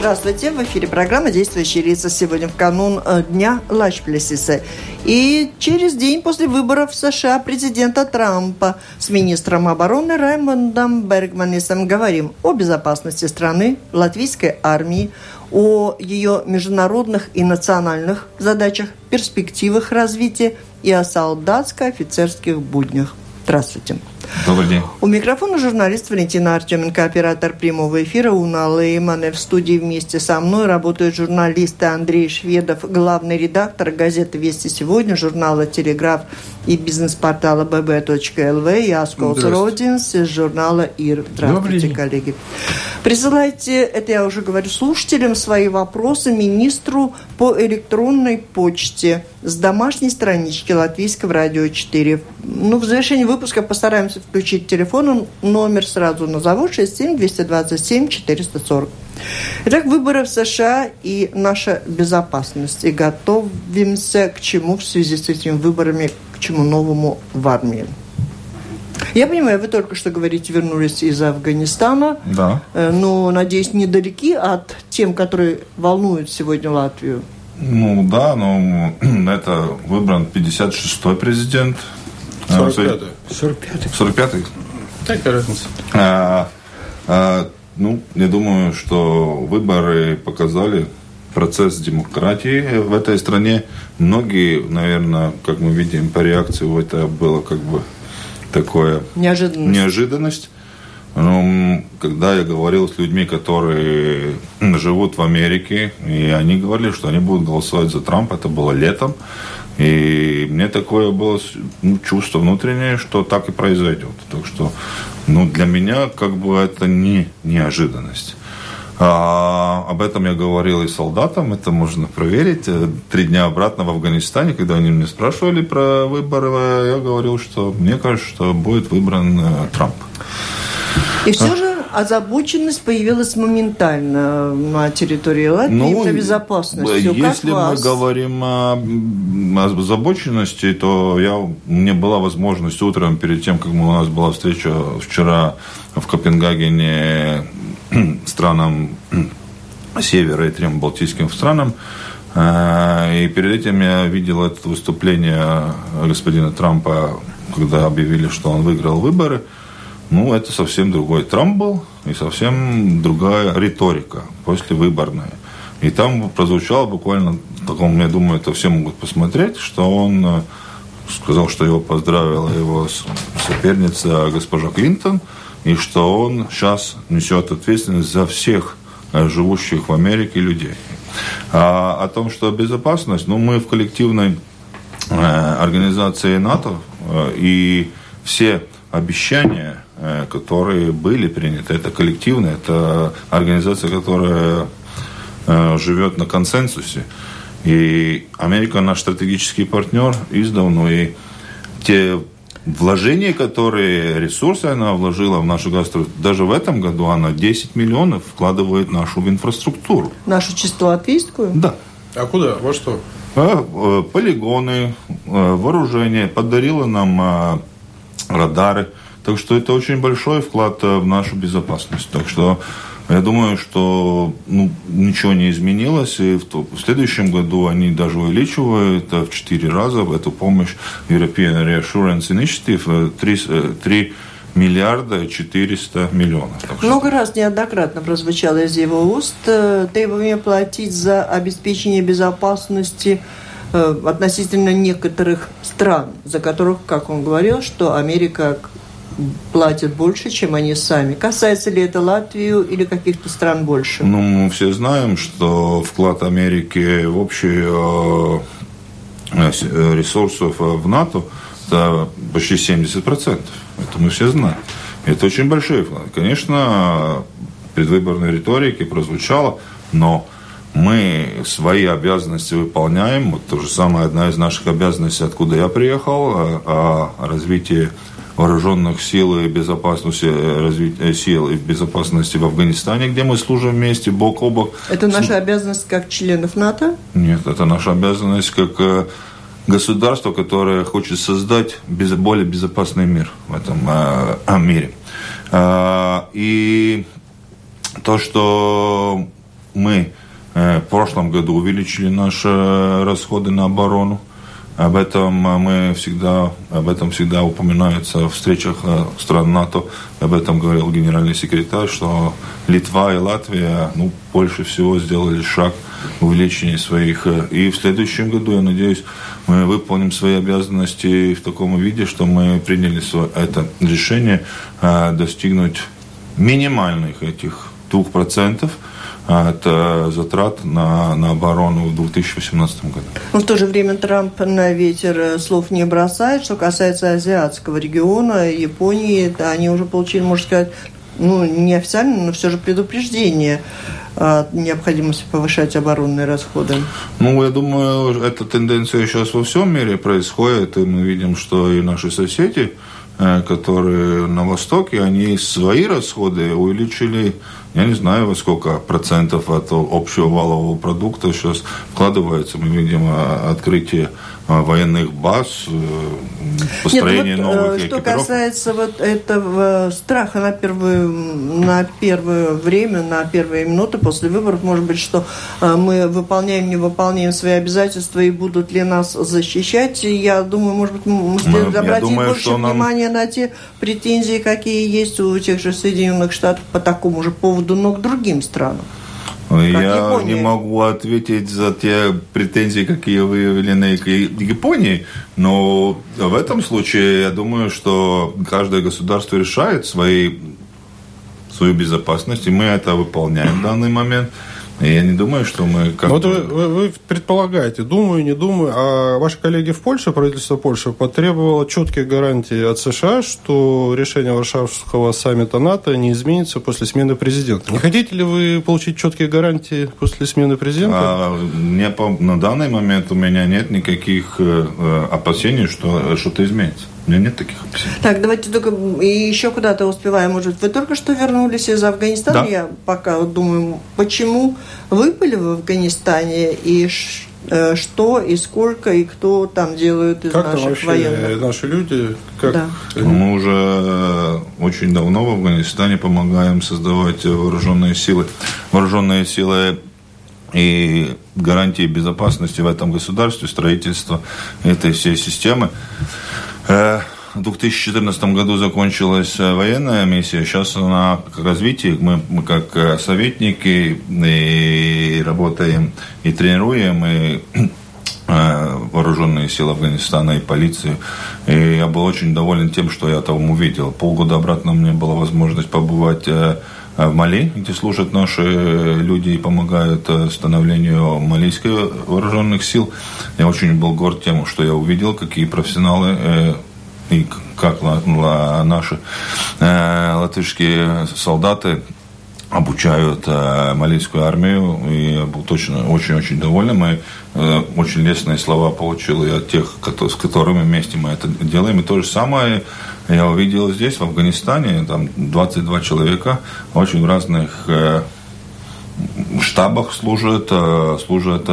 Здравствуйте, в эфире программа «Действующие лица» сегодня в канун э, Дня Лачплесиса. И через день после выборов в США президента Трампа с министром обороны Раймондом Бергманисом говорим о безопасности страны, латвийской армии, о ее международных и национальных задачах, перспективах развития и о солдатско-офицерских буднях. Здравствуйте. Добрый день. У микрофона журналист Валентина Артеменко, оператор прямого эфира Уна Леймане. В студии вместе со мной работают журналисты Андрей Шведов, главный редактор газеты «Вести сегодня», журнала «Телеграф» и бизнес-портала bb.lv и Асколс Родинс из журнала ИР. Здравствуйте, коллеги. Присылайте, это я уже говорю, слушателям свои вопросы министру по электронной почте с домашней странички Латвийского радио 4. Ну, в завершении выпуска постараемся включить телефон, номер сразу назову 67 227 440. Итак, выборы в США и наша безопасность. И готовимся к чему в связи с этими выборами, к чему новому в армии. Я понимаю, вы только что говорите, вернулись из Афганистана. Да. Э, но, надеюсь, недалеки от тем, которые волнуют сегодня Латвию. Ну да, но это выбран 56-й президент. 45-й. 45-й. 45-й. Так разница. А, а, ну, я думаю, что выборы показали процесс демократии в этой стране. Многие, наверное, как мы видим по реакции, это было как бы такое неожиданность. неожиданность. Ну, когда я говорил с людьми, которые живут в Америке, и они говорили, что они будут голосовать за Трампа, это было летом, и мне такое было ну, чувство внутреннее, что так и произойдет. Так что ну, для меня как бы это не неожиданность. А, об этом я говорил и солдатам, это можно проверить. Э, три дня обратно в Афганистане, когда они меня спрашивали про выборы, я говорил, что мне кажется, что будет выбран э, Трамп. И все же озабоченность появилась моментально на территории Латвии ну, по безопасности. Если мы говорим о, озабоченности, то я, меня была возможность утром, перед тем, как у нас была встреча вчера в Копенгагене странам севера и трем балтийским странам, э, и перед этим я видел это выступление господина Трампа, когда объявили, что он выиграл выборы – ну, это совсем другой Трамп был и совсем другая риторика послевыборная. И там прозвучало буквально, таком, я думаю, это все могут посмотреть, что он э, сказал, что его поздравила его соперница госпожа Клинтон, и что он сейчас несет ответственность за всех э, живущих в Америке людей. А о том, что безопасность, ну, мы в коллективной э, организации НАТО, и все обещания Э, которые были приняты. Это коллективно, это организация, которая э, живет на консенсусе. И Америка наш стратегический партнер издавна. И те вложения, которые, ресурсы она вложила в нашу государство, даже в этом году она 10 миллионов вкладывает в нашу инфраструктуру. Нашу чисто латвийскую? Да. А куда? Во что? Э, полигоны, вооружение, подарила нам радары. Так что это очень большой вклад э, в нашу безопасность. Так что я думаю, что ну, ничего не изменилось, и в, то, в следующем году они даже увеличивают в 4 раза эту помощь European Reassurance Initiative 3, э, 3 э, миллиарда 400 миллионов. Так Много что... раз неоднократно прозвучало из его уст требование платить за обеспечение безопасности относительно некоторых стран, за которых, как он говорил, что Америка платят больше, чем они сами. Касается ли это Латвию или каких-то стран больше? Ну, мы все знаем, что вклад Америки в общие э, э, ресурсов в НАТО это почти 70%. Это мы все знаем. Это очень большой вклад. Конечно, предвыборной риторики прозвучало, но мы свои обязанности выполняем. Вот то же самое, одна из наших обязанностей, откуда я приехал, э, о развитии вооруженных сил и безопасности, э, развития сил и безопасности в Афганистане, где мы служим вместе, бок о бок. Это наша обязанность как членов НАТО? Нет, это наша обязанность как э, государство, которое хочет создать более безопасный мир в этом э, мире. Э, и то, что мы в прошлом году увеличили наши расходы на оборону. Об этом мы всегда, об этом всегда упоминается в встречах стран НАТО. Об этом говорил генеральный секретарь, что Литва и Латвия ну, больше всего сделали шаг в увеличении своих. И в следующем году, я надеюсь, мы выполним свои обязанности в таком виде, что мы приняли это решение достигнуть минимальных этих двух процентов от затрат на, на оборону в 2018 году. Но в то же время Трамп на ветер э, слов не бросает. Что касается азиатского региона, Японии, они уже получили, можно сказать, ну, неофициально, но все же предупреждение необходимости повышать оборонные расходы? Ну, я думаю, эта тенденция сейчас во всем мире происходит, и мы видим, что и наши соседи, э, которые на Востоке, они свои расходы увеличили я не знаю, во сколько процентов от общего валового продукта сейчас вкладывается. Мы видим а, открытие военных баз, э, построение Нет, вот, новых Что касается вот этого страха на первое, на первое время, на первые минуты после выборов, может быть, что э, мы выполняем, не выполняем свои обязательства и будут ли нас защищать, я думаю, может быть, мы следует обратить думаю, больше внимания нам... на те претензии, какие есть у тех же Соединенных Штатов по такому же поводу, но к другим странам. Я Япония. не могу ответить за те претензии, какие выявлены к Японии, но в этом случае я думаю, что каждое государство решает свои, свою безопасность, и мы это выполняем в данный момент. Я не думаю, что мы как Вот вы, вы, вы предполагаете, думаю, не думаю, а ваши коллеги в Польше, правительство Польши, потребовало четкие гарантии от США, что решение Варшавского саммита НАТО не изменится после смены президента. Не хотите ли вы получить четкие гарантии после смены президента? А, не на данный момент у меня нет никаких э, э опасений, что что-то изменится. У меня нет таких описаний. Так, давайте только и еще куда-то успеваем. Может, вы только что вернулись из Афганистана? Да. Я пока думаю, почему вы были в Афганистане и э, что и сколько и кто там делают из как наших вообще военных? Наши люди, как да. Мы уже э, очень давно в Афганистане помогаем создавать вооруженные силы. Вооруженные силы и гарантии безопасности в этом государстве, строительство этой всей системы. Э, в 2014 году закончилась э, военная миссия, сейчас она к развитию. Мы, мы как э, советники и работаем и тренируем, и вооруженные силы Афганистана и полицию. И я был очень доволен тем, что я там увидел. Полгода обратно мне была возможность побывать в Мали, где служат наши люди и помогают становлению малийских вооруженных сил. Я очень был горд тем, что я увидел, какие профессионалы и как наши э, латышские солдаты обучают э, малийскую армию, и я был точно очень-очень доволен. Мы э, очень лестные слова получил и от тех, с которыми вместе мы это делаем. И то же самое я увидел здесь, в Афганистане, там 22 человека, очень в разных штабах служат, служат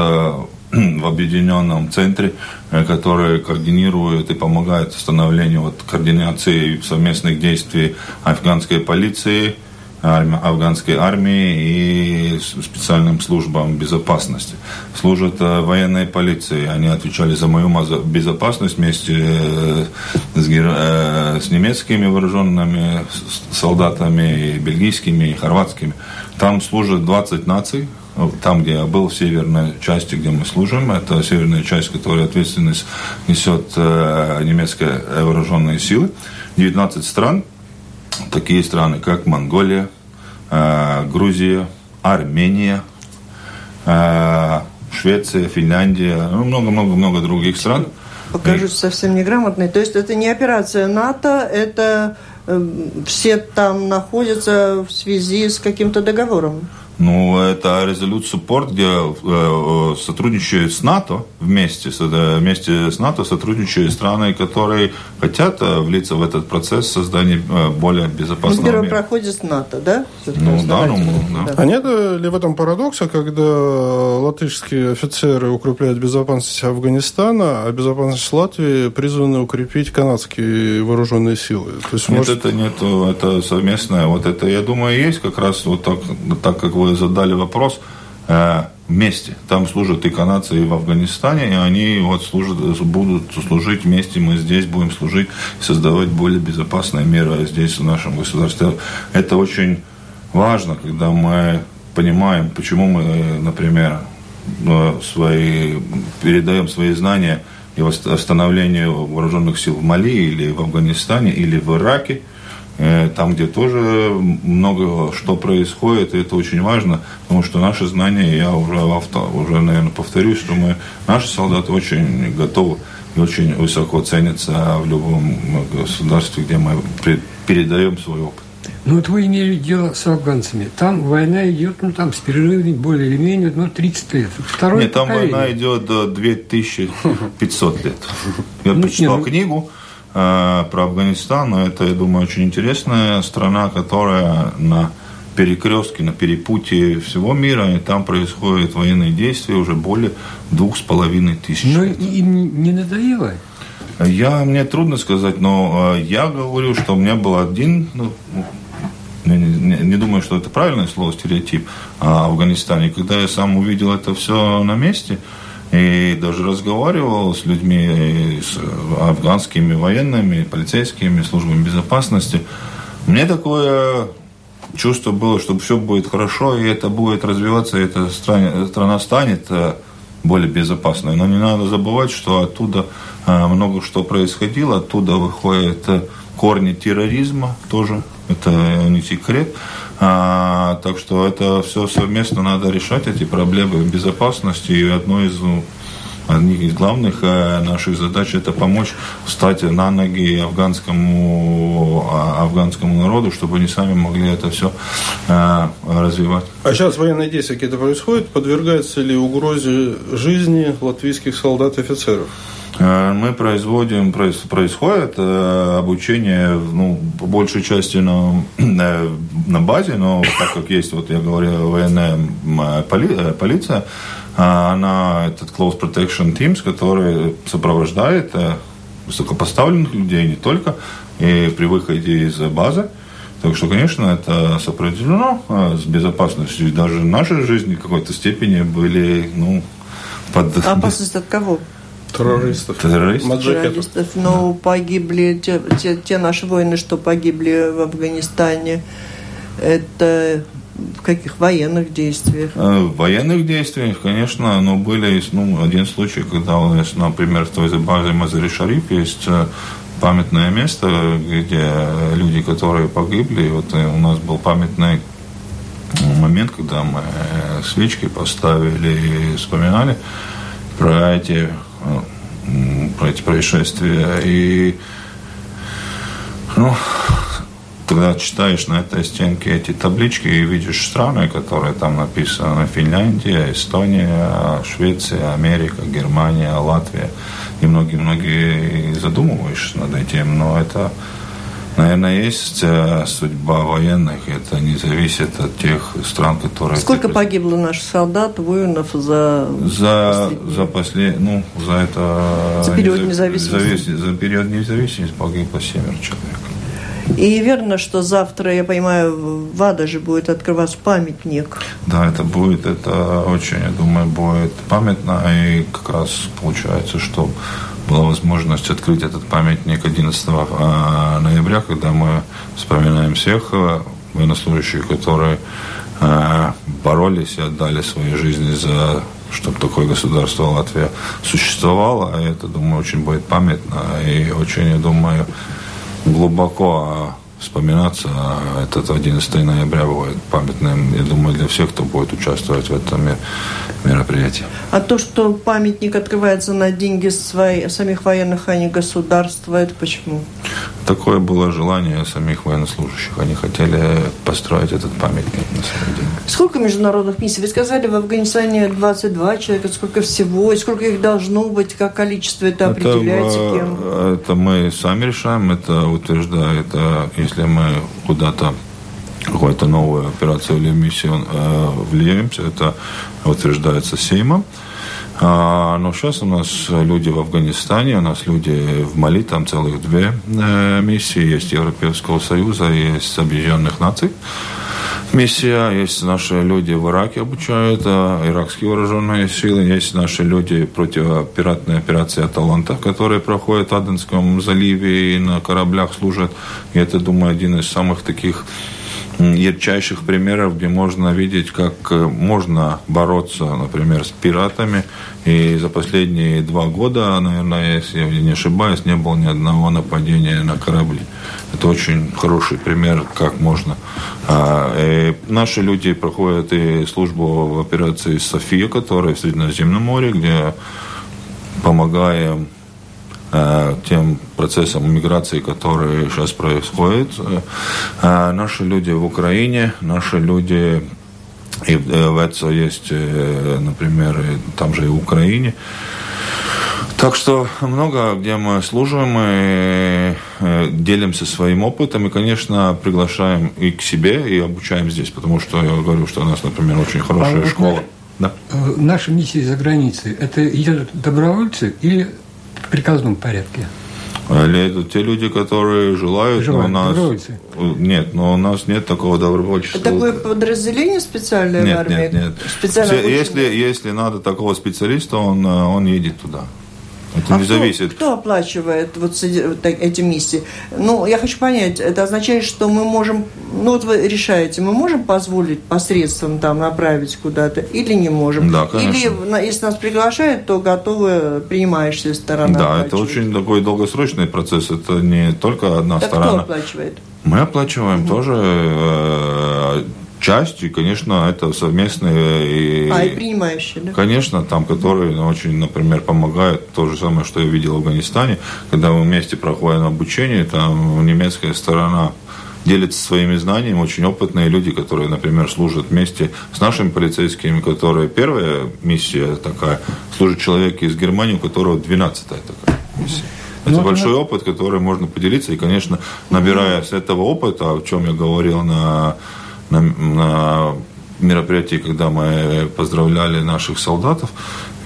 в объединенном центре, э, который координирует и помогает становлению вот, координации совместных действий афганской полиции, афганской армии и специальным службам безопасности. Служат э, военной полиции. Они отвечали за мою безопасность вместе э, с, с немецкими вооруженными солдатами, и бельгийскими, и хорватскими. Там служат 20 наций, там, где я был, в северной части, где мы служим, это северная часть, которая ответственность несет э, немецкие вооруженные силы. 19 стран, такие страны, как Монголия, э, Грузия, Армения, э, Швеция, Финляндия, ну, много-много-много других стран. Покажусь совсем неграмотной. То есть это не операция НАТО, это э, все там находятся в связи с каким-то договором. Ну, это Resolute Support, где э, сотрудничают с НАТО вместе, с, э, вместе с НАТО сотрудничают страны, которые хотят э, влиться в этот процесс создания э, более безопасного ну, первый мира. проходит с НАТО, да? Ну, да, ну, да. А нет ли в этом парадокса, когда латышские офицеры укрепляют безопасность Афганистана, а безопасность Латвии призваны укрепить канадские вооруженные силы? То есть, нет, может... это нет, это совместное. Вот это, я думаю, есть как раз вот так, так как вы вы задали вопрос, вместе. Там служат и канадцы и в Афганистане, и они вот служат, будут служить вместе, мы здесь будем служить, создавать более безопасные миры здесь, в нашем государстве. Это очень важно, когда мы понимаем, почему мы, например, свои, передаем свои знания и восстановлению вооруженных сил в Мали или в Афганистане или в Ираке – Э, там, где тоже много что происходит, и это очень важно, потому что наши знания, я уже, авто, уже наверное, повторюсь, что мы, наши солдаты очень готовы и очень высоко ценятся в любом государстве, где мы передаем свой опыт. Ну, вот вы имели дело с афганцами. Там война идет, ну, там с перерывами более или менее, ну, 30 лет. Второе Нет, там война идет до 2500 лет. Я ну, прочитал ну, книгу, Э, про Афганистан. Это, я думаю, очень интересная страна, которая на перекрестке, на перепутье всего мира, и там происходят военные действия уже более двух с половиной тысяч. Но им не надоело? Я, мне трудно сказать, но э, я говорю, что у меня был один, ну, не, не, не думаю, что это правильное слово, стереотип, о Афганистане. Когда я сам увидел это все на месте, и даже разговаривал с людьми, с афганскими военными, полицейскими, службами безопасности. Мне такое чувство было, что все будет хорошо, и это будет развиваться, и эта страна, страна станет э, более безопасной. Но не надо забывать, что оттуда э, много что происходило, оттуда выходят э, корни терроризма тоже, это не секрет. А, так что это все совместно надо решать, эти проблемы безопасности. И одно из одних из главных э, наших задач это помочь встать на ноги афганскому, а, афганскому народу, чтобы они сами могли это все э, развивать. А сейчас военные действия какие-то происходят? Подвергается ли угрозе жизни латвийских солдат и офицеров? Э, мы производим, происходит обучение, ну, по большей части на, на базе, но так как есть, вот я говорю, военная поли, полиция, она, этот Close Protection Teams, который сопровождает высокопоставленных людей не только и при выходе из базы, так что, конечно, это сопровождено с безопасностью. И даже наши жизни в какой-то степени были, ну, под... Опасность от кого? Террористов. Террористов. Террористов. Но да. погибли те, те, те наши воины, что погибли в Афганистане. Это в каких военных действиях? Э, в военных действиях, конечно, но были ну, один случай, когда у нас, например, в той же базе Мазари Шариф есть э, памятное место, где люди, которые погибли, вот э, у нас был памятный момент, когда мы свечки поставили и вспоминали про эти про эти происшествия. И ну, когда читаешь на этой стенке эти таблички и видишь страны, которые там написаны, Финляндия, Эстония, Швеция, Америка, Германия, Латвия, и многие-многие задумываешься над этим, но это Наверное, есть э, судьба военных, это не зависит от тех стран, которые... Сколько погибло наших солдат, воинов за... За, за послед... ну, за это... За период независимости. За, за период независимости погибло семеро человек. И верно, что завтра, я понимаю, в Адаже будет открываться памятник. Да, это будет, это очень, я думаю, будет памятно. И как раз получается, что была возможность открыть этот памятник 11 а, ноября, когда мы вспоминаем всех э, военнослужащих, которые э, боролись и отдали свои жизни за чтобы такое государство Латвия существовало. И это, думаю, очень будет памятно и очень, я думаю, глубоко вспоминаться. Этот 11 ноября будет памятным, я думаю, для всех, кто будет участвовать в этом мероприятии. А то, что памятник открывается на деньги свои, самих военных, а не государства, это почему? Такое было желание самих военнослужащих. Они хотели построить этот памятник на свои деньги. Сколько международных миссий? Вы сказали, в Афганистане 22 человека. Сколько всего? И сколько их должно быть? Как количество это, это определяете? Кем? Это мы сами решаем. Это утверждает если мы куда-то какую-то новую операцию или миссию э, влияемся, это утверждается Сеймом. А, но сейчас у нас люди в Афганистане, у нас люди в Мали, там целых две э, миссии, есть Европейского Союза, есть Объединенных Наций миссия, есть наши люди в Ираке обучают, иракские вооруженные силы, есть наши люди противопиратной операции «Аталанта», которые проходят в Аденском заливе и на кораблях служат. И это, думаю, один из самых таких ярчайших примеров, где можно видеть, как э, можно бороться, например, с пиратами. И за последние два года, наверное, если я не ошибаюсь, не было ни одного нападения на корабли. Это очень хороший пример, как можно. А, и наши люди проходят и службу в операции «София», которая в Средиземном море, где помогаем Э, тем процессам миграции, которые сейчас происходят. Э, наши люди в Украине, наши люди и в ЭЦО есть, э, например, там же и в Украине. Так что много, где мы служим, и делимся своим опытом, и, конечно, приглашаем и к себе, и обучаем здесь, потому что я говорю, что у нас, например, очень хорошая а школа. Да. Наши миссии за границей, это идет добровольцы или в приказном порядке. Или это те люди, которые желают, желают но у нас... Добровольцы. Нет, но у нас нет такого добровольчества. Такое подразделение специальное нет, в армии? Нет, нет, нет. Если, если надо такого специалиста, он, он едет туда. Это а не кто, зависит. Кто оплачивает вот эти миссии? Ну, я хочу понять, это означает, что мы можем, ну вот вы решаете, мы можем позволить посредством там направить куда-то или не можем? Да, конечно. Или если нас приглашают, то готовы принимающая сторона Да, это очень такой долгосрочный процесс, это не только одна так сторона. кто оплачивает? Мы оплачиваем угу. тоже часть, и, конечно, это совместные... И, а, и принимающие, да? Конечно, там, которые очень, например, помогают. То же самое, что я видел в Афганистане, когда мы вместе проходим обучение, там немецкая сторона делятся своими знаниями, очень опытные люди, которые, например, служат вместе с нашими полицейскими, которые первая миссия такая, служит человек из Германии, у которого 12-я такая миссия. Это ну, большой это... опыт, который можно поделиться. И, конечно, набирая с этого опыта, о чем я говорил на на, на мероприятии, когда мы поздравляли наших солдатов,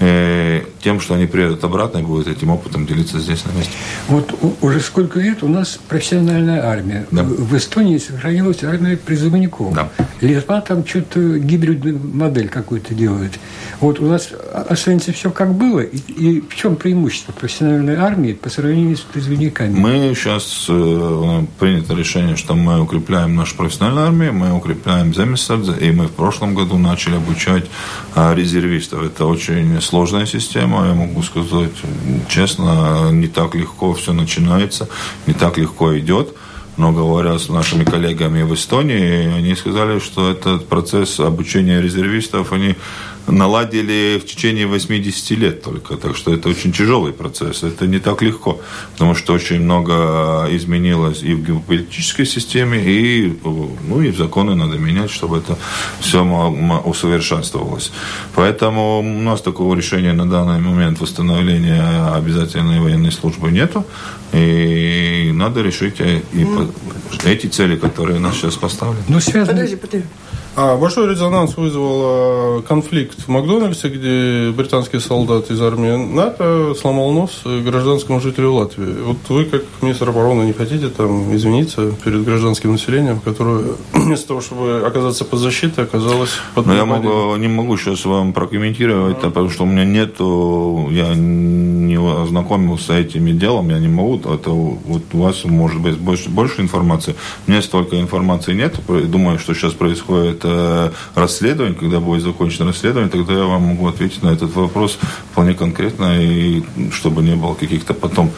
э, тем, что они приедут обратно и будут этим опытом делиться здесь на месте. Вот уже сколько лет у нас профессиональная армия. Да. В Эстонии сохранилась армия призывников. Да. Литва там что-то гибридную модель какую-то делает. Вот у нас останется все как было. И, и в чем преимущество профессиональной армии по сравнению с призывниками? Мы сейчас э, принято решение, что мы укрепляем нашу профессиональную армию, мы укрепляем Земесардзе, и мы в прошлом году начали обучать э, резервистов. Это очень сложная система, я могу сказать честно, не так легко все начинается, не так легко идет. Но говоря с нашими коллегами в Эстонии, они сказали, что этот процесс обучения резервистов, они наладили в течение 80 лет только. Так что это очень тяжелый процесс. Это не так легко, потому что очень много изменилось и в геополитической системе, и, ну, и в законы надо менять, чтобы это все усовершенствовалось. Поэтому у нас такого решения на данный момент восстановления обязательной военной службы нету. И надо решить и эти цели, которые у нас сейчас поставлены. Ну, связано... Подожди, подожди. А большой резонанс вызвал э, конфликт в Макдональдсе, где британский солдат из армии НАТО сломал нос гражданскому жителю Латвии. Вот вы, как министр обороны, не хотите там извиниться перед гражданским населением, которое вместо того, чтобы оказаться под защитой, оказалось под Но я могу, не могу сейчас вам прокомментировать, а. потому что у меня нету, я не ознакомился с этими делом, я не могу, это вот у вас может быть больше, больше информации. У меня столько информации нет, думаю, что сейчас происходит это расследование, когда будет закончено расследование, тогда я вам могу ответить на этот вопрос вполне конкретно, и чтобы не было каких-то потом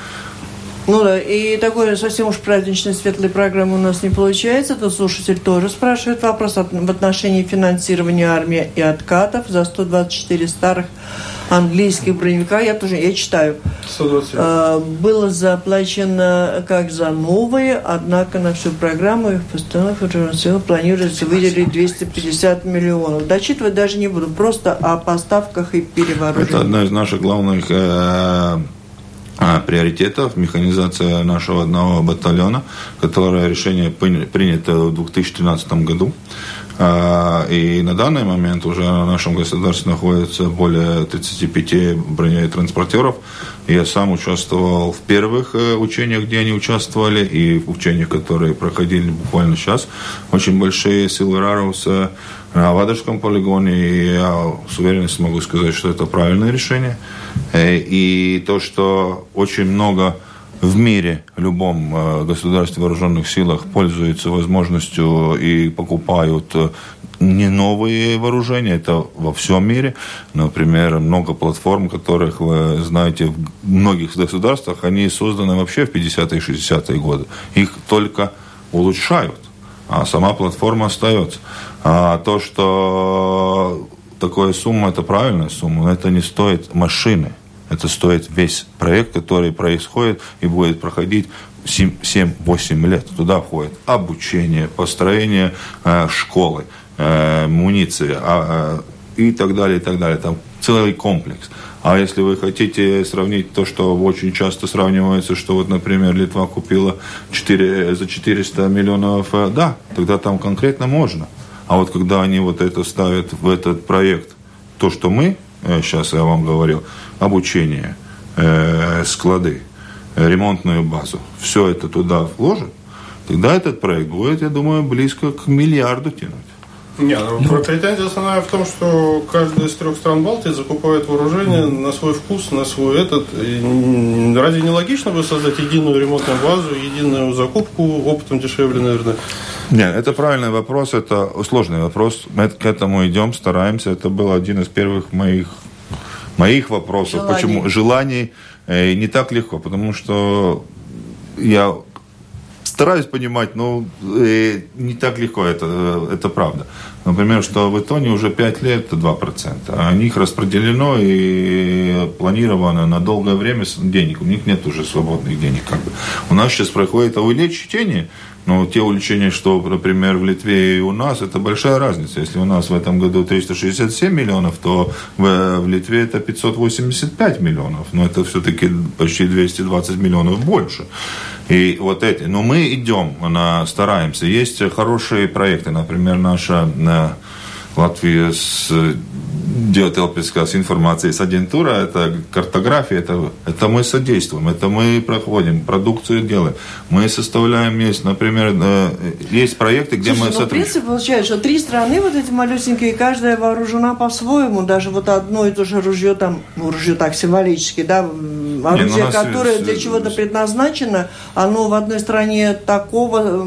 ну да, и такой совсем уж праздничной светлой программы у нас не получается. То слушатель тоже спрашивает вопрос в отношении финансирования армии и откатов за 124 старых английских броневика. Я тоже, я читаю. 127. А, было заплачено как за новые, однако на всю программу их постановку планируется выделить 250 миллионов. Дочитывать даже не буду, просто о поставках и перевооружении. Это одна из наших главных э, а, приоритетов, механизация нашего одного батальона, которое решение принято в 2013 году. А, и на данный момент уже в нашем государстве находится более 35 бронетранспортеров. Я сам участвовал в первых э, учениях, где они участвовали, и в учениях, которые проходили буквально сейчас. Очень большие силы Раруса на Вадовском полигоне, и я с уверенностью могу сказать, что это правильное решение. Э, и то, что очень много в мире, в любом э, государстве вооруженных силах пользуются возможностью и покупают э, не новые вооружения, это во всем мире. Например, много платформ, которых вы знаете в многих государствах, они созданы вообще в 50-е и 60-е годы. Их только улучшают, а сама платформа остается. А то, что такая сумма, это правильная сумма, но это не стоит машины – это стоит весь проект, который происходит и будет проходить 7-8 лет. Туда входит обучение, построение э, школы, э, муниции а, э, и так далее, и так далее. Там целый комплекс. А если вы хотите сравнить то, что очень часто сравнивается, что вот, например, Литва купила 4, за 400 миллионов, э, да, тогда там конкретно можно. А вот когда они вот это ставят в этот проект, то, что мы Э, сейчас я вам говорил, обучение, э, склады, ремонтную базу, все это туда вложим, тогда этот проект будет, я думаю, близко к миллиарду тянуть. Не, ну, ну, претензия основная в том, что каждая из трех стран Балтии закупает вооружение на свой вкус, на свой этот. И разве не логично бы создать единую ремонтную базу, единую закупку, опытом дешевле, наверное? Нет, это правильный вопрос, это сложный вопрос. Мы к этому идем, стараемся. Это был один из первых моих моих вопросов, желаний. почему желаний э, не так легко, потому что я стараюсь понимать, но э, не так легко, это, э, это правда. Например, что в Эстонии уже 5 лет 2%, а у них распределено и планировано на долгое время денег, у них нет уже свободных денег. Как бы. У нас сейчас проходит увеличение, но те увеличения, что, например, в Литве и у нас, это большая разница. Если у нас в этом году 367 миллионов, то в, в Литве это 585 миллионов. Но это все-таки почти 220 миллионов больше. И вот эти. Но мы идем, на, стараемся. Есть хорошие проекты. Например, наша э, Латвия с Геотелпическая информация с агентура, это картография, это, это мы содействуем, это мы проходим, продукцию делаем. Мы составляем есть, например, э, есть проекты, где Слушай, мы ну, сотрудничаем. в принципе, получается, что три страны вот эти малюсенькие, каждая вооружена по-своему, даже вот одно и то же ружье там, ну, ружье так символически, да, оружие, Не, ну, которое для чего-то предназначено, оно в одной стране такого...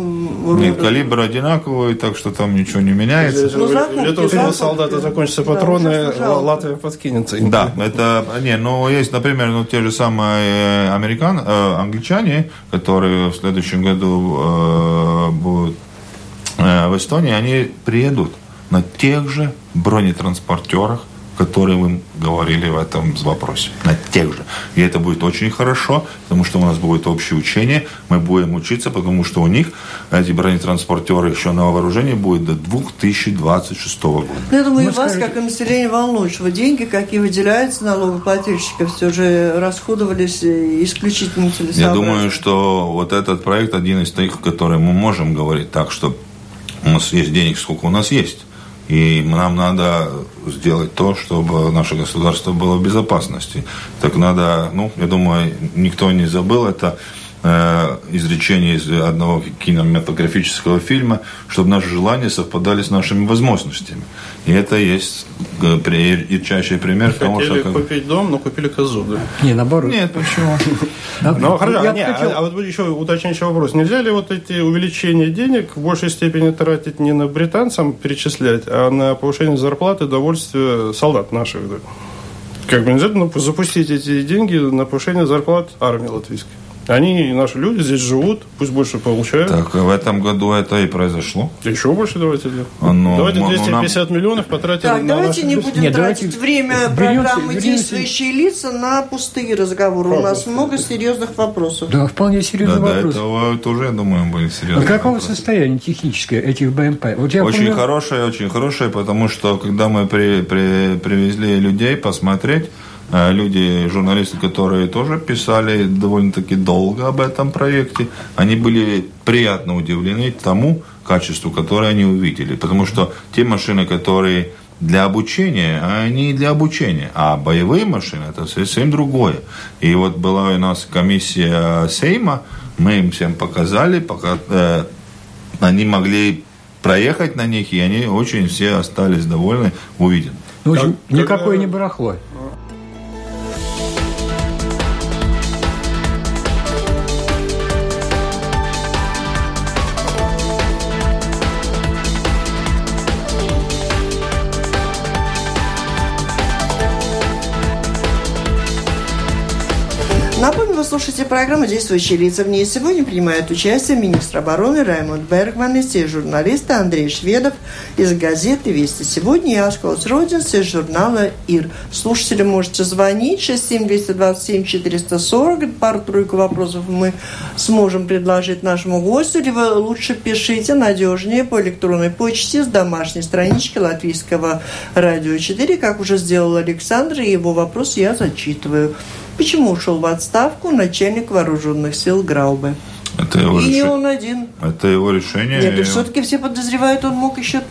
Нет, калибр одинаковый, так что там ничего не меняется. Ну, закупки, Для того, чтобы солдата закончатся патроны, да, Латвия подкинется. Да, это, не, ну, есть, например, ну, те же самые американ, э, англичане, которые в следующем году э, будут э, в Эстонии, они приедут на тех же бронетранспортерах, которые вы говорили в этом вопросе. На тех же. И это будет очень хорошо, потому что у нас будет общее учение, мы будем учиться, потому что у них эти бронетранспортеры еще на вооружении будет до 2026 года. Ну, я думаю, и вас, как и население, волнует, что деньги, какие выделяются налогоплательщиков, все же расходовались исключительно целесообразно. Я думаю, что вот этот проект один из тех, который мы можем говорить так, что у нас есть денег, сколько у нас есть. И нам надо сделать то, чтобы наше государство было в безопасности. Так надо, ну, я думаю, никто не забыл это изречение из одного кинематографического фильма, чтобы наши желания совпадали с нашими возможностями. И это есть э, ярчайший пример Хотели того, что... Хотели купить дом, но купили козу, да? Не, наоборот. Нет, почему? Ну, хорошо, а, а вот еще уточняющий вопрос. Нельзя ли вот эти увеличения денег в большей степени тратить не на британцам перечислять, а на повышение зарплаты, довольствия солдат наших, да? Как бы нельзя запустить эти деньги на повышение зарплат армии латвийской? Они, наши люди, здесь живут, пусть больше получают. Так, в этом году это и произошло. Еще больше давайте. Да. А, ну, давайте 250 нам... миллионов потратим так, на давайте наши... не будем Нет, тратить давайте... время вернемся, программы вернемся. «Действующие лица» на пустые разговоры. Правда, У нас много серьезных вопросов. Да, вполне серьезные да, вопросы. Да, этого тоже, я думаю, были серьезные А какого вопросы. состояния техническое этих БМП? Вот я очень помню... хорошее, очень хорошее, потому что когда мы при, при, привезли людей посмотреть, люди, журналисты, которые тоже писали довольно-таки долго об этом проекте, они были приятно удивлены тому, качеству, которое они увидели. Потому что те машины, которые для обучения, а они для обучения. А боевые машины – это совсем другое. И вот была у нас комиссия Сейма, мы им всем показали, пока э, они могли проехать на них, и они очень все остались довольны, увиден. Ну, в общем, никакое не барахло. Слушаете программу «Действующие лица». В ней сегодня принимают участие министр обороны Раймонд Бергман и все журналисты Андрей Шведов из газеты «Вести сегодня» и Ашколс Родинс из журнала «Ир». Слушатели можете звонить 67-227-440. Пару-тройку вопросов мы сможем предложить нашему гостю. Вы лучше пишите надежнее по электронной почте с домашней странички Латвийского радио 4, как уже сделал Александр, и его вопрос я зачитываю. Почему ушел в отставку начальник вооруженных сил Граубе? Это его и решение. он один. Это его решение. Нет, и все-таки все подозревают, он мог еще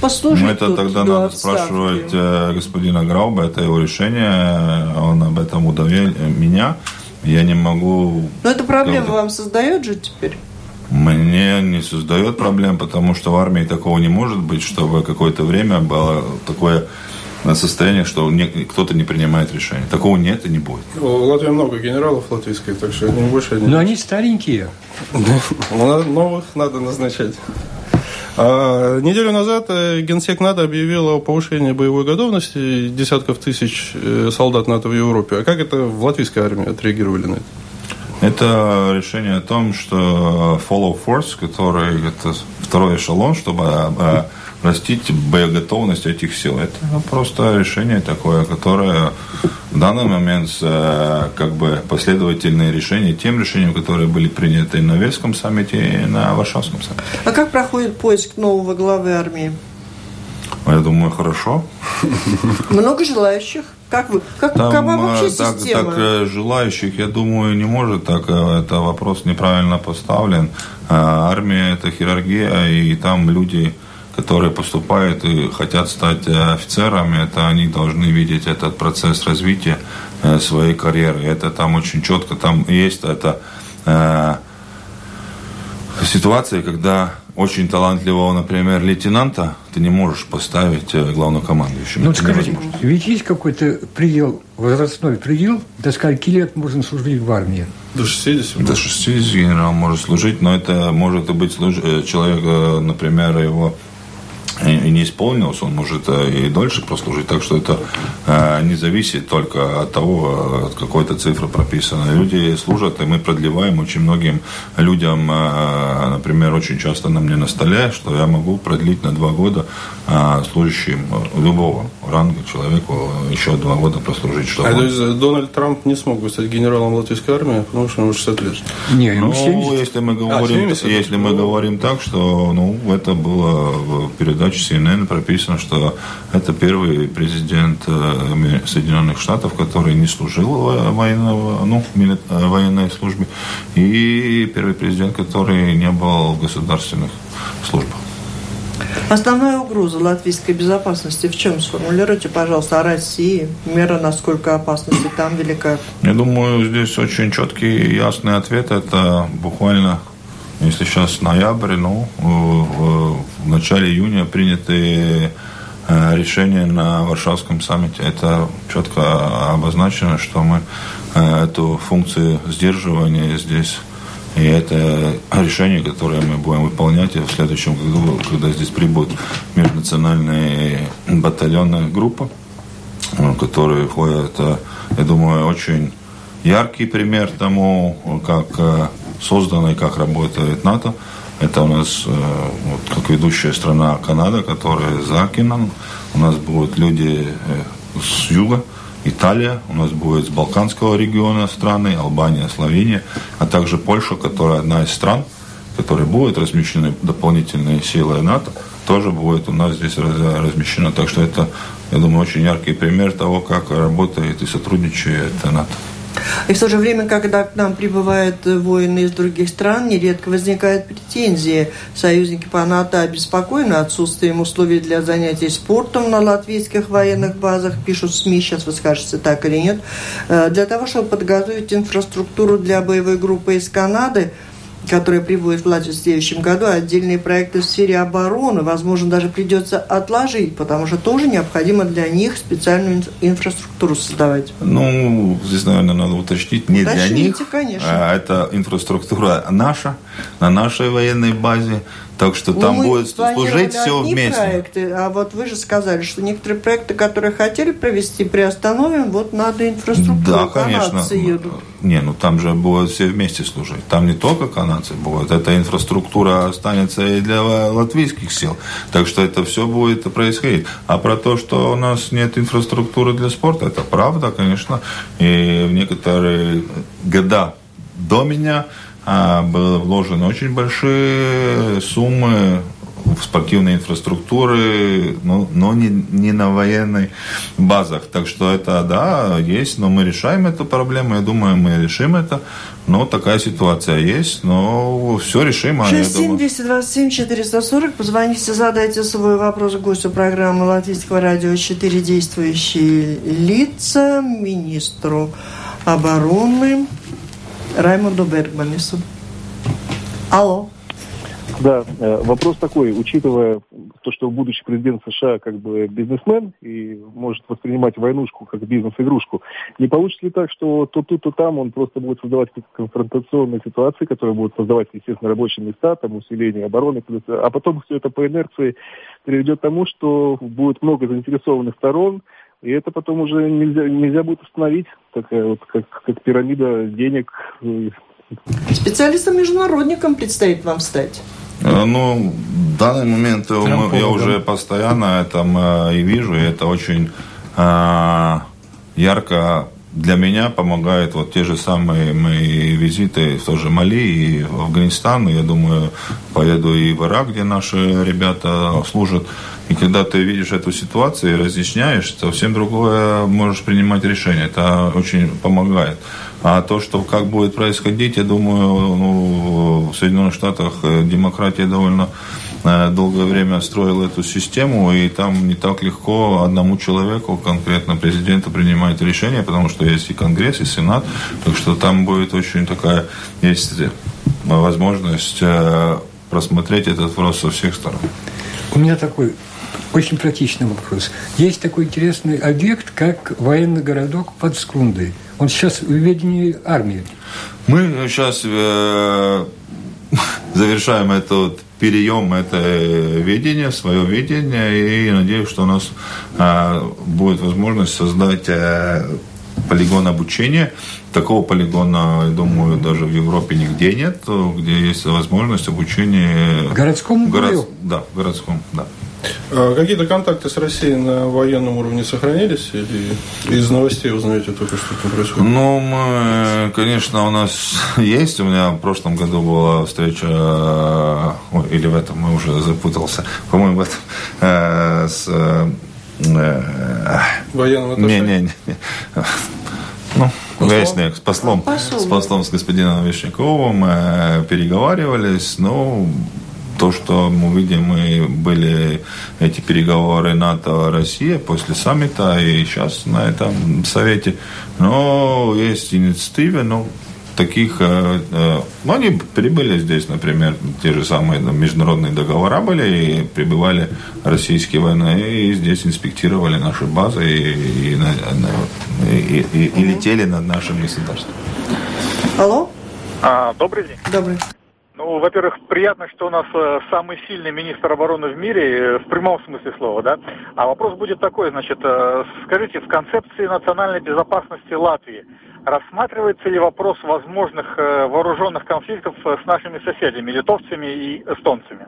послужить. Ну, это тогда надо отставки. спрашивать э, господина Грауба, это его решение, он об этом удовел меня. Я не могу... Но эта проблема вам создает же теперь? Мне не создает проблем, потому что в армии такого не может быть, чтобы какое-то время было такое состояние, что кто-то не принимает решение. Такого нет и не будет. В Латвии много генералов латвийских, так что не больше не Но они старенькие. Новых надо назначать. А, неделю назад э, Генсек НАТО объявил о повышении боевой готовности десятков тысяч э, солдат НАТО в Европе. А как это в латвийской армии отреагировали на это? Это решение о том, что follow force, который это второй эшелон, чтобы растить боеготовность этих сил. Это просто решение такое, которое в данный момент э, как бы последовательные решения тем решениям, которые были приняты на Вельском саммите и на Варшавском саммите. А как проходит поиск нового главы армии? Я думаю, хорошо. Много желающих? Как вы? Как, Там, какова вообще так, система? Так, э, желающих, я думаю, не может так. Э, это вопрос неправильно поставлен. Армия – это хирургия, и там люди которые поступают и хотят стать э, офицерами, это они должны видеть этот процесс развития э, своей карьеры. Это там очень четко, там есть это э, ситуация, когда очень талантливого, например, лейтенанта ты не можешь поставить э, главнокомандующим. Ну, скажите, ведь есть какой-то предел, возрастной предел, до скольки лет можно служить в армии? До 60. До 60 генерал может служить, но это может быть человек, например, его и не исполнилось, он может э, и дольше прослужить. Так что это э, не зависит только от того, от какой-то цифры прописаны. Люди служат, и мы продлеваем очень многим людям, э, например, очень часто на мне на столе, что я могу продлить на два года служащим любого ранга человеку еще два года прослужить. Чтобы а то есть Дональд Трамп не смог бы стать генералом латвийской армии, потому что ему 60 лет? Не, ну, 70. если мы говорим, а, 70, если мы говорим так, что ну, это было в передаче CNN прописано, что это первый президент э, Соединенных Штатов, который не служил военного, ну, в военной службе, и первый президент, который не был в государственных службах. Основная угроза латвийской безопасности в чем? Сформулируйте, пожалуйста, о России. Мера, насколько опасности там велика? Я думаю, здесь очень четкий и ясный ответ. Это буквально если сейчас ноябрь, ну, в начале июня приняты э, решения на Варшавском саммите. Это четко обозначено, что мы э, эту функцию сдерживания здесь и это решение, которое мы будем выполнять в следующем году, когда здесь прибудет межнациональная батальонная группа, э, которые входят, я думаю, очень яркий пример тому, как создано и как работает НАТО. Это у нас, э, вот, как ведущая страна Канада, которая за океаном. У нас будут люди э, с юга, Италия, у нас будет с Балканского региона страны, Албания, Словения, а также Польша, которая одна из стран, которые будут размещены дополнительные силы НАТО, тоже будет у нас здесь размещено. Так что это, я думаю, очень яркий пример того, как работает и сотрудничает НАТО. И в то же время, когда к нам прибывают воины из других стран, нередко возникают претензии. Союзники по НАТО обеспокоены отсутствием условий для занятий спортом на латвийских военных базах, пишут СМИ, сейчас вы скажете, так или нет. Э, для того, чтобы подготовить инфраструктуру для боевой группы из Канады, в Латвию в следующем году, отдельные проекты в сфере обороны, возможно, даже придется отложить, потому что тоже необходимо для них специальную инфраструктуру создавать. Ну, здесь, наверное, надо уточнить, не Уточните, для них, конечно. а это инфраструктура наша, на нашей военной базе, так что там Мы будет служить все вместе. проекты, а вот вы же сказали, что некоторые проекты, которые хотели провести, приостановим, вот надо инфраструктуру. Да, конечно. едут. Не, ну там же будут все вместе служить. Там не только канадцы будут, эта инфраструктура останется и для латвийских сил. Так что это все будет происходить. А про то, что у нас нет инфраструктуры для спорта, это правда, конечно. И в некоторые года до меня было вложено очень большие суммы в спортивной инфраструктуры, но, но не, не на военной базах. Так что это, да, есть, но мы решаем эту проблему. Я думаю, мы решим это. Но такая ситуация есть, но все решимо. 67 227 440. Позвоните, задайте свой вопрос гостю программы Латвийского радио 4 действующие лица, министру обороны Раймонду Бергманису. Алло. Да, э, вопрос такой, учитывая то, что будущий президент США как бы бизнесмен и может воспринимать войнушку как бизнес-игрушку, не получится ли так, что то тут, то там он просто будет создавать конфронтационные ситуации, которые будут создавать, естественно, рабочие места, там, усиление обороны, а потом все это по инерции приведет к тому, что будет много заинтересованных сторон, и это потом уже нельзя, нельзя будет остановить, такая вот как, как пирамида денег. Специалистом-международником предстоит вам стать. Э, ну, в данный момент Трампова, я уже постоянно это и вижу, и это очень э, ярко для меня помогает вот те же самые мои визиты в тоже Мали и в Афганистан. Я думаю, поеду и в Ирак, где наши ребята служат. И когда ты видишь эту ситуацию и разъясняешь, совсем другое можешь принимать решение. Это очень помогает. А то, что как будет происходить, я думаю, ну, в Соединенных Штатах э, демократия довольно долгое время строил эту систему, и там не так легко одному человеку, конкретно президенту, принимать решения, потому что есть и Конгресс, и Сенат, так что там будет очень такая, есть возможность э, просмотреть этот вопрос со всех сторон. У меня такой очень практичный вопрос. Есть такой интересный объект, как военный городок под Скундой. Он сейчас в ведении армии. Мы сейчас э, завершаем этот переем это видение, свое видение, и надеюсь, что у нас э, будет возможность создать э, полигон обучения. Такого полигона, я думаю, даже в Европе нигде нет, где есть возможность обучения... Городскому город... Да, городском, да. А какие-то контакты с Россией на военном уровне сохранились? Или из новостей узнаете только, что там происходит? Ну, мы, конечно, у нас есть. У меня в прошлом году была встреча, или в этом, мы уже запутался, по-моему, в этом, э, с... Э, Военным не, не, не, не. Ну, Вестник, с послом, Посол, с послом, с господином Вишняковым мы переговаривались, но то, что мы видим, мы были эти переговоры НАТО-Россия после саммита и сейчас на этом совете. Но есть инициативы, но таких, э, э, ну, они прибыли здесь, например, те же самые международные договора были, и прибывали российские войны, и здесь инспектировали наши базы, и, и, и, и, и летели над нашим государством. Алло? А, добрый день. Добрый. Ну, во-первых, приятно, что у нас э, самый сильный министр обороны в мире, в прямом смысле слова, да. А вопрос будет такой, значит, скажите, в концепции национальной безопасности Латвии рассматривается ли вопрос возможных вооруженных конфликтов с нашими соседями, литовцами и эстонцами?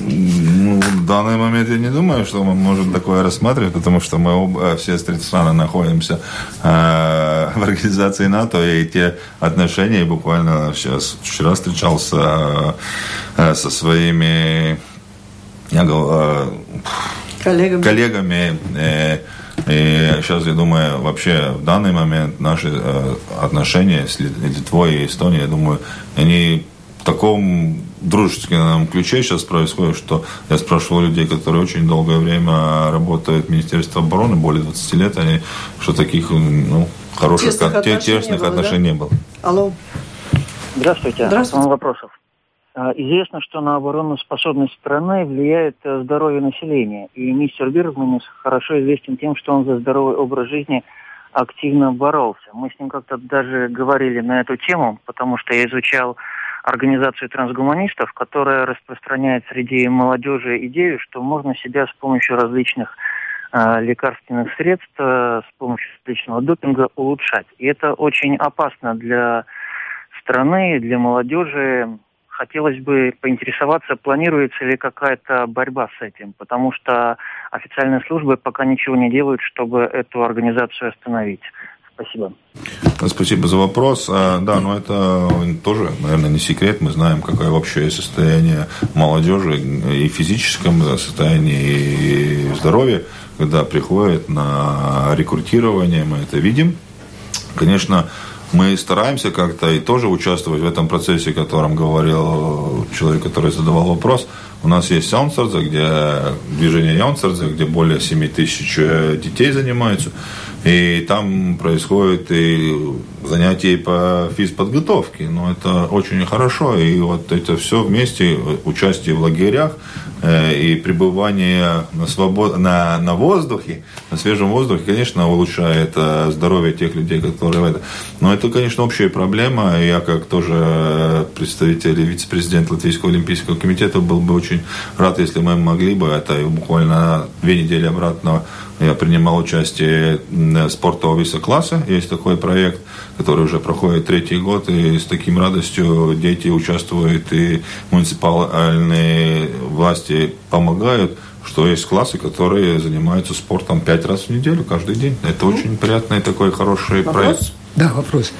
Ну, в данный момент я не думаю, что мы можем такое рассматривать, потому что мы оба, все страны находимся э, в организации НАТО, и те отношения, буквально сейчас, вчера встречался э, со своими я говорю, э, коллегами, коллегами э, И сейчас, я думаю, вообще в данный момент наши э, отношения с Литвой и Эстонией, я думаю, они в таком дружеском ключе сейчас происходит, что я спрашивал людей, которые очень долгое время работают в Министерстве обороны, более 20 лет, они, что таких ну, хороших тесных, отношений, тесных не было, отношений да? не было. Алло. Здравствуйте. Здравствуйте. Вопросов. А, известно, что на оборонную способность страны влияет э, здоровье населения. И мистер Бирманис хорошо известен тем, что он за здоровый образ жизни активно боролся. Мы с ним как-то даже говорили на эту тему, потому что я изучал организацию трансгуманистов, которая распространяет среди молодежи идею, что можно себя с помощью различных э, лекарственных средств, э, с помощью различного допинга улучшать. И это очень опасно для страны, для молодежи, хотелось бы поинтересоваться, планируется ли какая-то борьба с этим, потому что официальные службы пока ничего не делают, чтобы эту организацию остановить. Спасибо. Спасибо за вопрос. А, да, но это тоже, наверное, не секрет. Мы знаем, какое вообще состояние молодежи и в физическом состоянии, и здоровье, когда приходит на рекрутирование, мы это видим. Конечно, мы стараемся как-то и тоже участвовать в этом процессе, о котором говорил человек, который задавал вопрос. У нас есть Яунсардзе, где движение Яунсардзе, где более 7 тысяч э, детей занимаются. И там происходит и занятия по физподготовке. Но это очень хорошо. И вот это все вместе, участие в лагерях э, и пребывание на, свобод... на, на воздухе, на свежем воздухе, конечно, улучшает э, здоровье тех людей, которые в это. Но это, конечно, общая проблема. Я как тоже представитель и вице-президент Латвийского олимпийского комитета был бы очень рад, если мы могли бы это буквально две недели обратно я принимал участие в спортового виса класса. Есть такой проект, который уже проходит третий год, и с таким радостью дети участвуют, и муниципальные власти помогают что есть классы, которые занимаются спортом пять раз в неделю, каждый день. Это очень приятный такой хороший Вопрос? проект. Да, вопрос.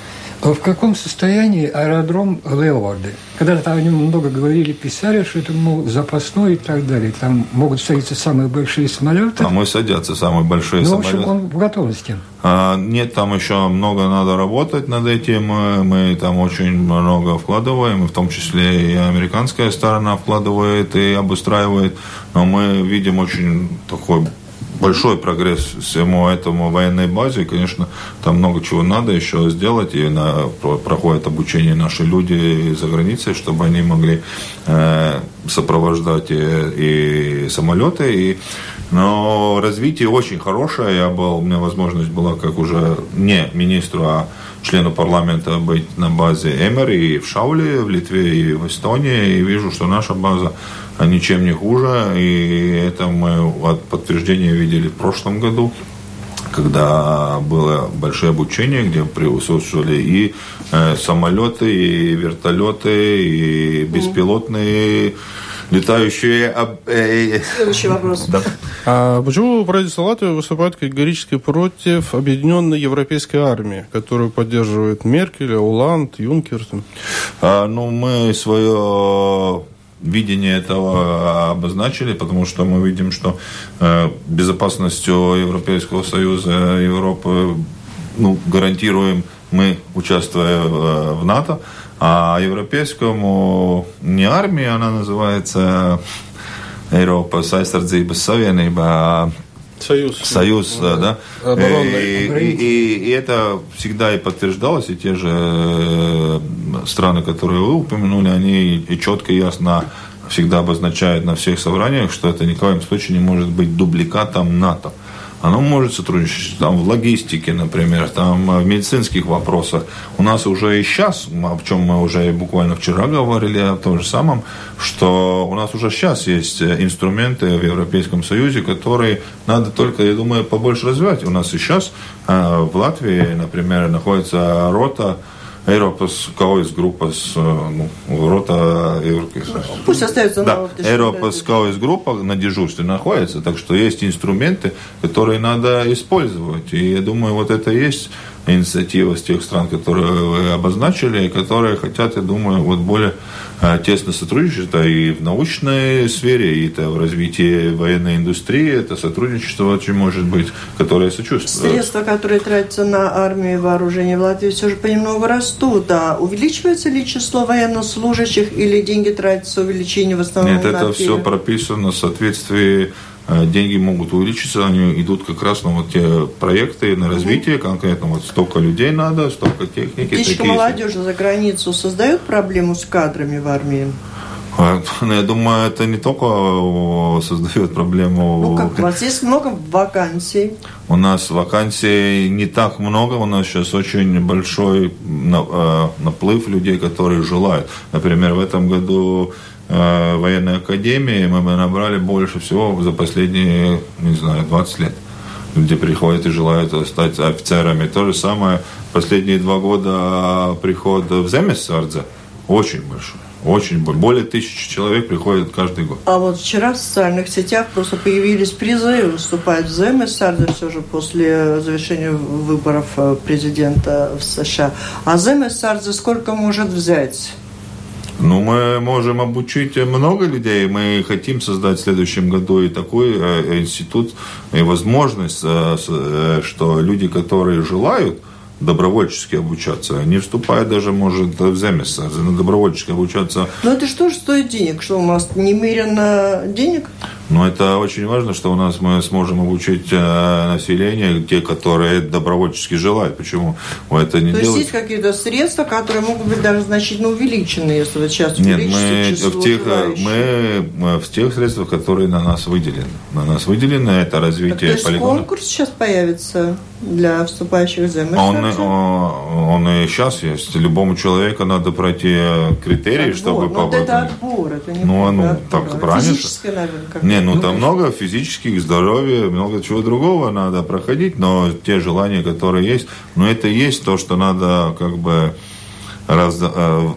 В каком состоянии аэродром Леоварды? Когда-то там о нем много говорили, писали, что это, мол, запасной и так далее. Там могут садиться самые большие самолеты. Там и садятся самые большие ну, самолеты. в общем, он в готовности. А, нет, там еще много надо работать над этим. Мы там очень много вкладываем, в том числе и американская сторона вкладывает и обустраивает. Но мы видим очень такой большой прогресс всему этому военной базе. Конечно, там много чего надо еще сделать. И на, проходят обучение наши люди за границей, чтобы они могли э, сопровождать и, и самолеты. И, но развитие очень хорошее. Я был, у меня возможность была, как уже не министру, а члену парламента быть на базе Эмер и в Шауле, в Литве и в Эстонии. И вижу, что наша база ничем не хуже. И это мы подтверждение видели в прошлом году когда было большое обучение, где присутствовали и э, самолеты, и вертолеты, и беспилотные летающие... Э, Следующий вопрос. Да. А почему правительство Латвии выступает категорически против объединенной европейской армии, которую поддерживает Меркель, Оланд, Юнкер? А, ну, мы свое видение этого обозначили, потому что мы видим, что э, безопасностью Европейского Союза, Европы ну, гарантируем мы, участвуя в НАТО, а европейскому не армия, она называется Eiropas aizsardzības savienība, Союз. Союз, да. да. И, и, и, и это всегда и подтверждалось, и те же э, страны, которые вы упомянули, они и четко и ясно всегда обозначают на всех собраниях, что это ни в коем случае не может быть дубликатом НАТО оно может сотрудничать там, в логистике, например, там, в медицинских вопросах. У нас уже и сейчас, о чем мы уже буквально вчера говорили, о том же самом, что у нас уже сейчас есть инструменты в Европейском Союзе, которые надо только, я думаю, побольше развивать. У нас и сейчас э, в Латвии, например, находится рота Eiropas kaujas grupas ну, рота... Пусть остается да, Eiropas kaujas группа на дежурстве находится, так что есть инструменты, которые надо использовать. И я думаю, вот это и есть инициатива с тех стран, которые вы обозначили, которые хотят, я думаю, вот более э, тесно сотрудничает и в научной сфере, и это в развитии военной индустрии. Это сотрудничество очень может быть, которое сочувствует. Средства, которые тратятся на армию и вооружение в Латвии, все же понемногу растут. А увеличивается ли число военнослужащих или деньги тратятся увеличение в основном Нет, это все прописано в соответствии деньги могут увеличиться, они идут как раз на вот те проекты на развитие, конкретно вот столько людей надо, столько техники. Тысяча молодежи за границу создают проблему с кадрами в армии? А, ну, я думаю, это не только создает проблему. Ну, как у вас есть много вакансий? У нас вакансий не так много. У нас сейчас очень большой э, наплыв людей, которые желают. Например, в этом году Э, военной академии мы набрали больше всего за последние, не знаю, 20 лет. Люди приходят и желают стать офицерами. То же самое последние два года приход в Земесардзе очень большой. Очень более тысячи человек приходят каждый год. А вот вчера в социальных сетях просто появились призы выступать в Земесарде все же после завершения выборов э, президента в США. А Земесарде сколько может взять? Ну, мы можем обучить много людей. Мы хотим создать в следующем году и такой э, институт, и возможность, э, э, что люди, которые желают, добровольчески обучаться. Они вступают даже, может, в земеса, на добровольчески обучаться. Но это что же стоит денег? Что у нас немерено денег? Но это очень важно, что у нас мы сможем обучить э, население, те, которые добровольчески желают. Почему мы это не То делаем? есть есть какие-то средства, которые могут быть даже значительно увеличены, если вот сейчас Нет, мы в тех, э, мы, мы в тех средствах, которые на нас выделены. На нас выделены это развитие так, то полигона. конкурс сейчас появится для вступающих в землю? Он, он, он и сейчас есть. Любому человеку надо пройти критерии, отбор. чтобы... Ну, вот это отбор, это не ну, ну, отбор. так правильно. Физическое, наверное, как Не, ну, ну там много физических, здоровья, много чего другого надо проходить, но те желания, которые есть, но это есть то, что надо как бы раз... Э,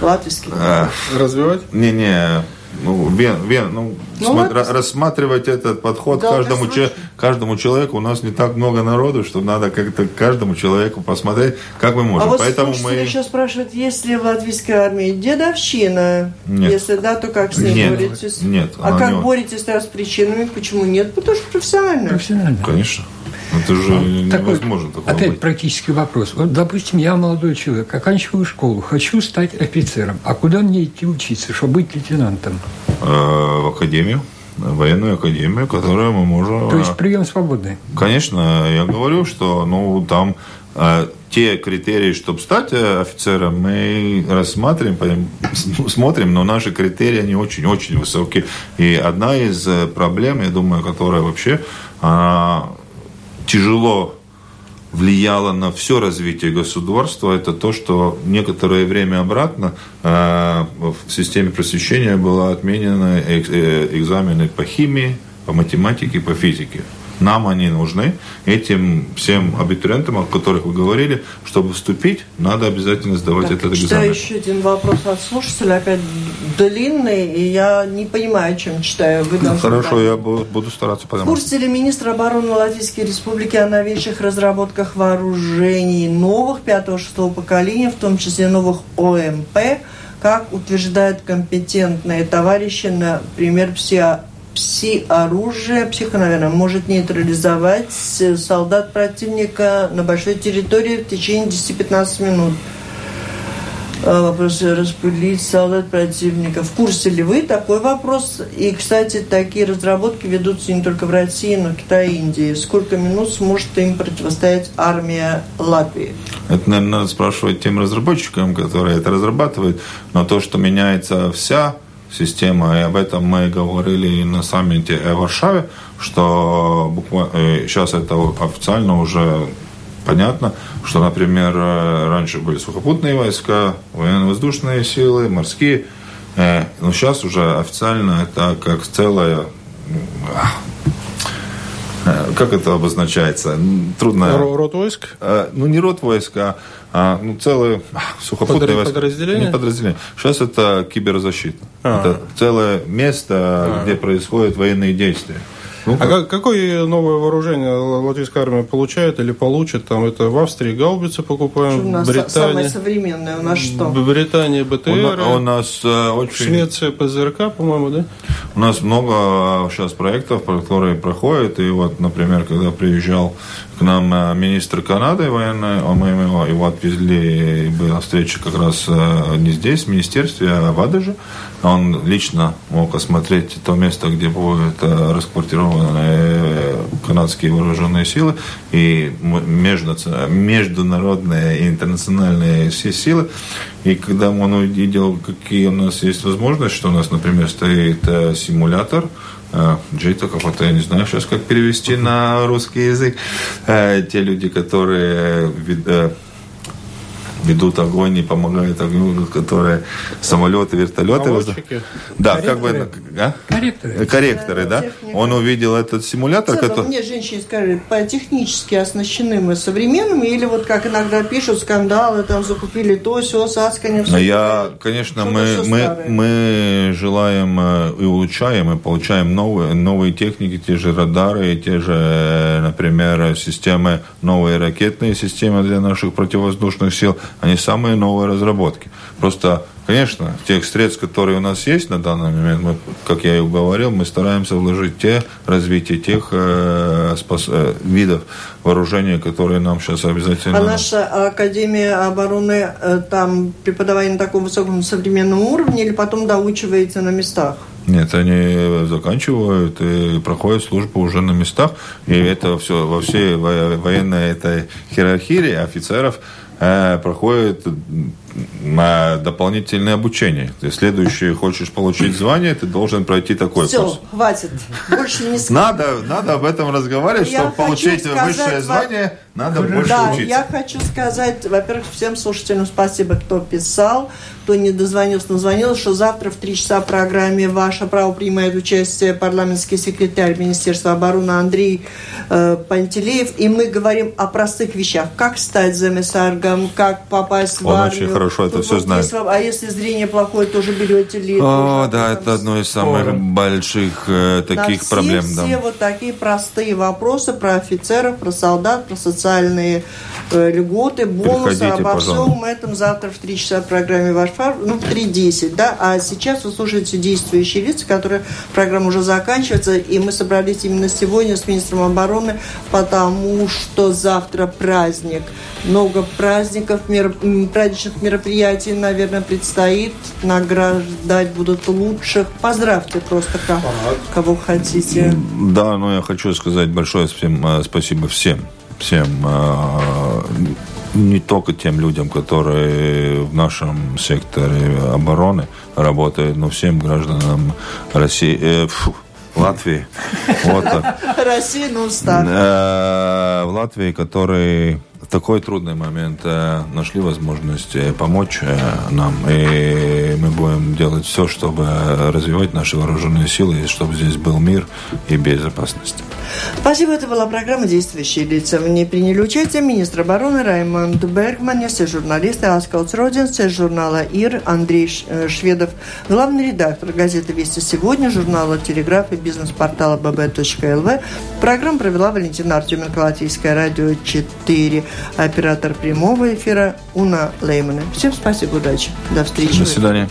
Латвийский. Э, Развивать? Не-не, ну, вен, вен, ну, ну смотри, вот, рассматривать этот подход каждому, че, каждому человеку. У нас не так много народу, что надо как-то каждому человеку посмотреть, как мы можем. А вот Поэтому мы еще спрашивают, есть ли в латвийской армии дедовщина? Нет. Если да, то как с ней нет, боретесь? Нет. А как не... боретесь с причинами? Почему нет? Потому что профессионально. Профессионально. Конечно. Это же ну, невозможно такой, Опять быть. практический вопрос. Вот, допустим, я молодой человек, оканчиваю школу, хочу стать офицером. А куда мне идти учиться, чтобы быть лейтенантом? Э, в академию военную академию, которую мы можем... То есть э, прием свободный? Конечно, я говорю, что ну, там э, те критерии, чтобы стать офицером, мы рассматриваем, смотрим, но наши критерии, они очень-очень высокие. И одна из проблем, я думаю, которая вообще она тяжело влияло на все развитие государства, это то, что некоторое время обратно э, в системе просвещения было отменены э, экзамены по химии, по математике, по физике. Нам они нужны. Этим всем абитуриентам, о которых вы говорили, чтобы вступить, надо обязательно сдавать так, этот экзамен. Читаю еще один вопрос от слушателя, опять длинный, и я не понимаю, чем читаю. Вы ну, хорошо, я буду стараться понять. В курсе ли министр обороны Латвийской Республики о новейших разработках вооружений новых пятого-шестого поколения, в том числе новых ОМП, как утверждают компетентные товарищи, например, все пси-оружие, психо, наверное, может нейтрализовать солдат противника на большой территории в течение 10-15 минут. А, вопрос распылить солдат противника. В курсе ли вы такой вопрос? И, кстати, такие разработки ведутся не только в России, но и в Китае и Индии. Сколько минут сможет им противостоять армия Латвии? Это, наверное, надо спрашивать тем разработчикам, которые это разрабатывают. Но то, что меняется вся система, и об этом мы говорили на саммите в Варшаве, что буквально, э, сейчас это официально уже понятно, что, например, э, раньше были сухопутные войска, военно-воздушные силы, морские, э, но сейчас уже официально это как целая как это обозначается? Трудно. Род войск? Ну, не род войска, а ну, целое сухопутное Подра- подразделение? Не подразделение. Сейчас это киберзащита. А-а-а. Это целое место, А-а-а. где происходят военные действия. Ну, а как, какое новое вооружение латвийская армия получает или получит? Там это в Австрии гаубицы покупаем, у нас Британия. Самое современное у нас что? В Британии БТР. У, у нас э, очень... Швеция ПЗРК, по-моему, да? У нас много сейчас проектов, которые проходят. И вот, например, когда приезжал к нам э, министр Канады военной, а мы его, его отвезли, была встреча как раз э, не здесь, в министерстве, а в Адаже. Он лично мог осмотреть то место, где будут э, расквартированы канадские вооруженные силы и международные и интернациональные все силы. И когда он увидел, какие у нас есть возможности, что у нас, например, стоит симулятор, Джейтоков, это я не знаю сейчас, как перевести на русский язык. Э, те люди, которые э, ведут огонь и помогают огню, которые самолеты, вертолеты. Да, как бы... А? Корректоры. Корректоры, да? Техника. Он увидел этот симулятор. Целом, который... Мне женщины сказали, по технически оснащены мы современными, или вот как иногда пишут, скандалы, там закупили то, все, Сасканем. Ну, я, конечно, мы, мы, мы желаем э, и улучшаем, и получаем новые, новые техники, те же радары, те же, например, системы, новые ракетные системы для наших противовоздушных сил они самые новые разработки. Просто, конечно, тех средств, которые у нас есть на данный момент, мы, как я и говорил, мы стараемся вложить те развитие тех э, спас, э, видов вооружения, которые нам сейчас обязательно... А наша Академия обороны, э, там преподавание на таком высоком современном уровне или потом доучивается на местах? Нет, они заканчивают и проходят службу уже на местах. И это все во всей военной этой иерархии офицеров Э, проходит дополнительное обучение. Ты следующий хочешь получить звание, ты должен пройти такой Все, курс. хватит. Больше не надо, надо об этом разговаривать, я чтобы получить сказать, высшее звание, надо больше да, учиться. я хочу сказать, во-первых, всем слушателям спасибо, кто писал, кто не дозвонился, но звонил, что завтра в 3 часа в программе «Ваше право» принимает участие парламентский секретарь Министерства обороны Андрей э, Пантелеев, и мы говорим о простых вещах. Как стать замесаргом, как попасть в Он армию. очень хорошо это все знает. Если, а если зрение плохое, тоже берете ли? О, да, это одно из самых спорим. больших э, таких На проблем. Все, да. все вот такие простые вопросы про офицеров, про солдат, про социальные э, льготы, бонусы. Обо пожалуйста. всем этом завтра в 3 часа в программе «Ваш фар», ну, в 3.10, да. А сейчас вы слушаете действующие лица, которые программа уже заканчивается, и мы собрались именно сегодня с министром обороны, потому что завтра праздник. Много праздников, мер, праздничных мероприятий, наверное, предстоит. Награждать будут лучших. Поздравьте просто кого, кого хотите. Да, но я хочу сказать большое всем э, спасибо всем. Всем э, не только тем людям, которые в нашем секторе обороны работают, но всем гражданам России, э, фу, Латвии. Вот так. Россия, ну. Э, в Латвии, которые в такой трудный момент э, нашли возможность э, помочь э, нам. И мы будем делать все, чтобы развивать наши вооруженные силы, и чтобы здесь был мир и безопасность. Спасибо. Это была программа «Действующие лица». В ней приняли участие министр обороны Раймонд Бергман, все журналисты Аскалц Родин, все журнала «Ир» Андрей Шведов, главный редактор газеты «Вести сегодня», журнала «Телеграф» и бизнес-портала bb.lv. Программу провела Валентина Артеменко, Латвийское радио 4 оператор прямого эфира Уна Леймана. Всем спасибо, удачи. До встречи. До свидания.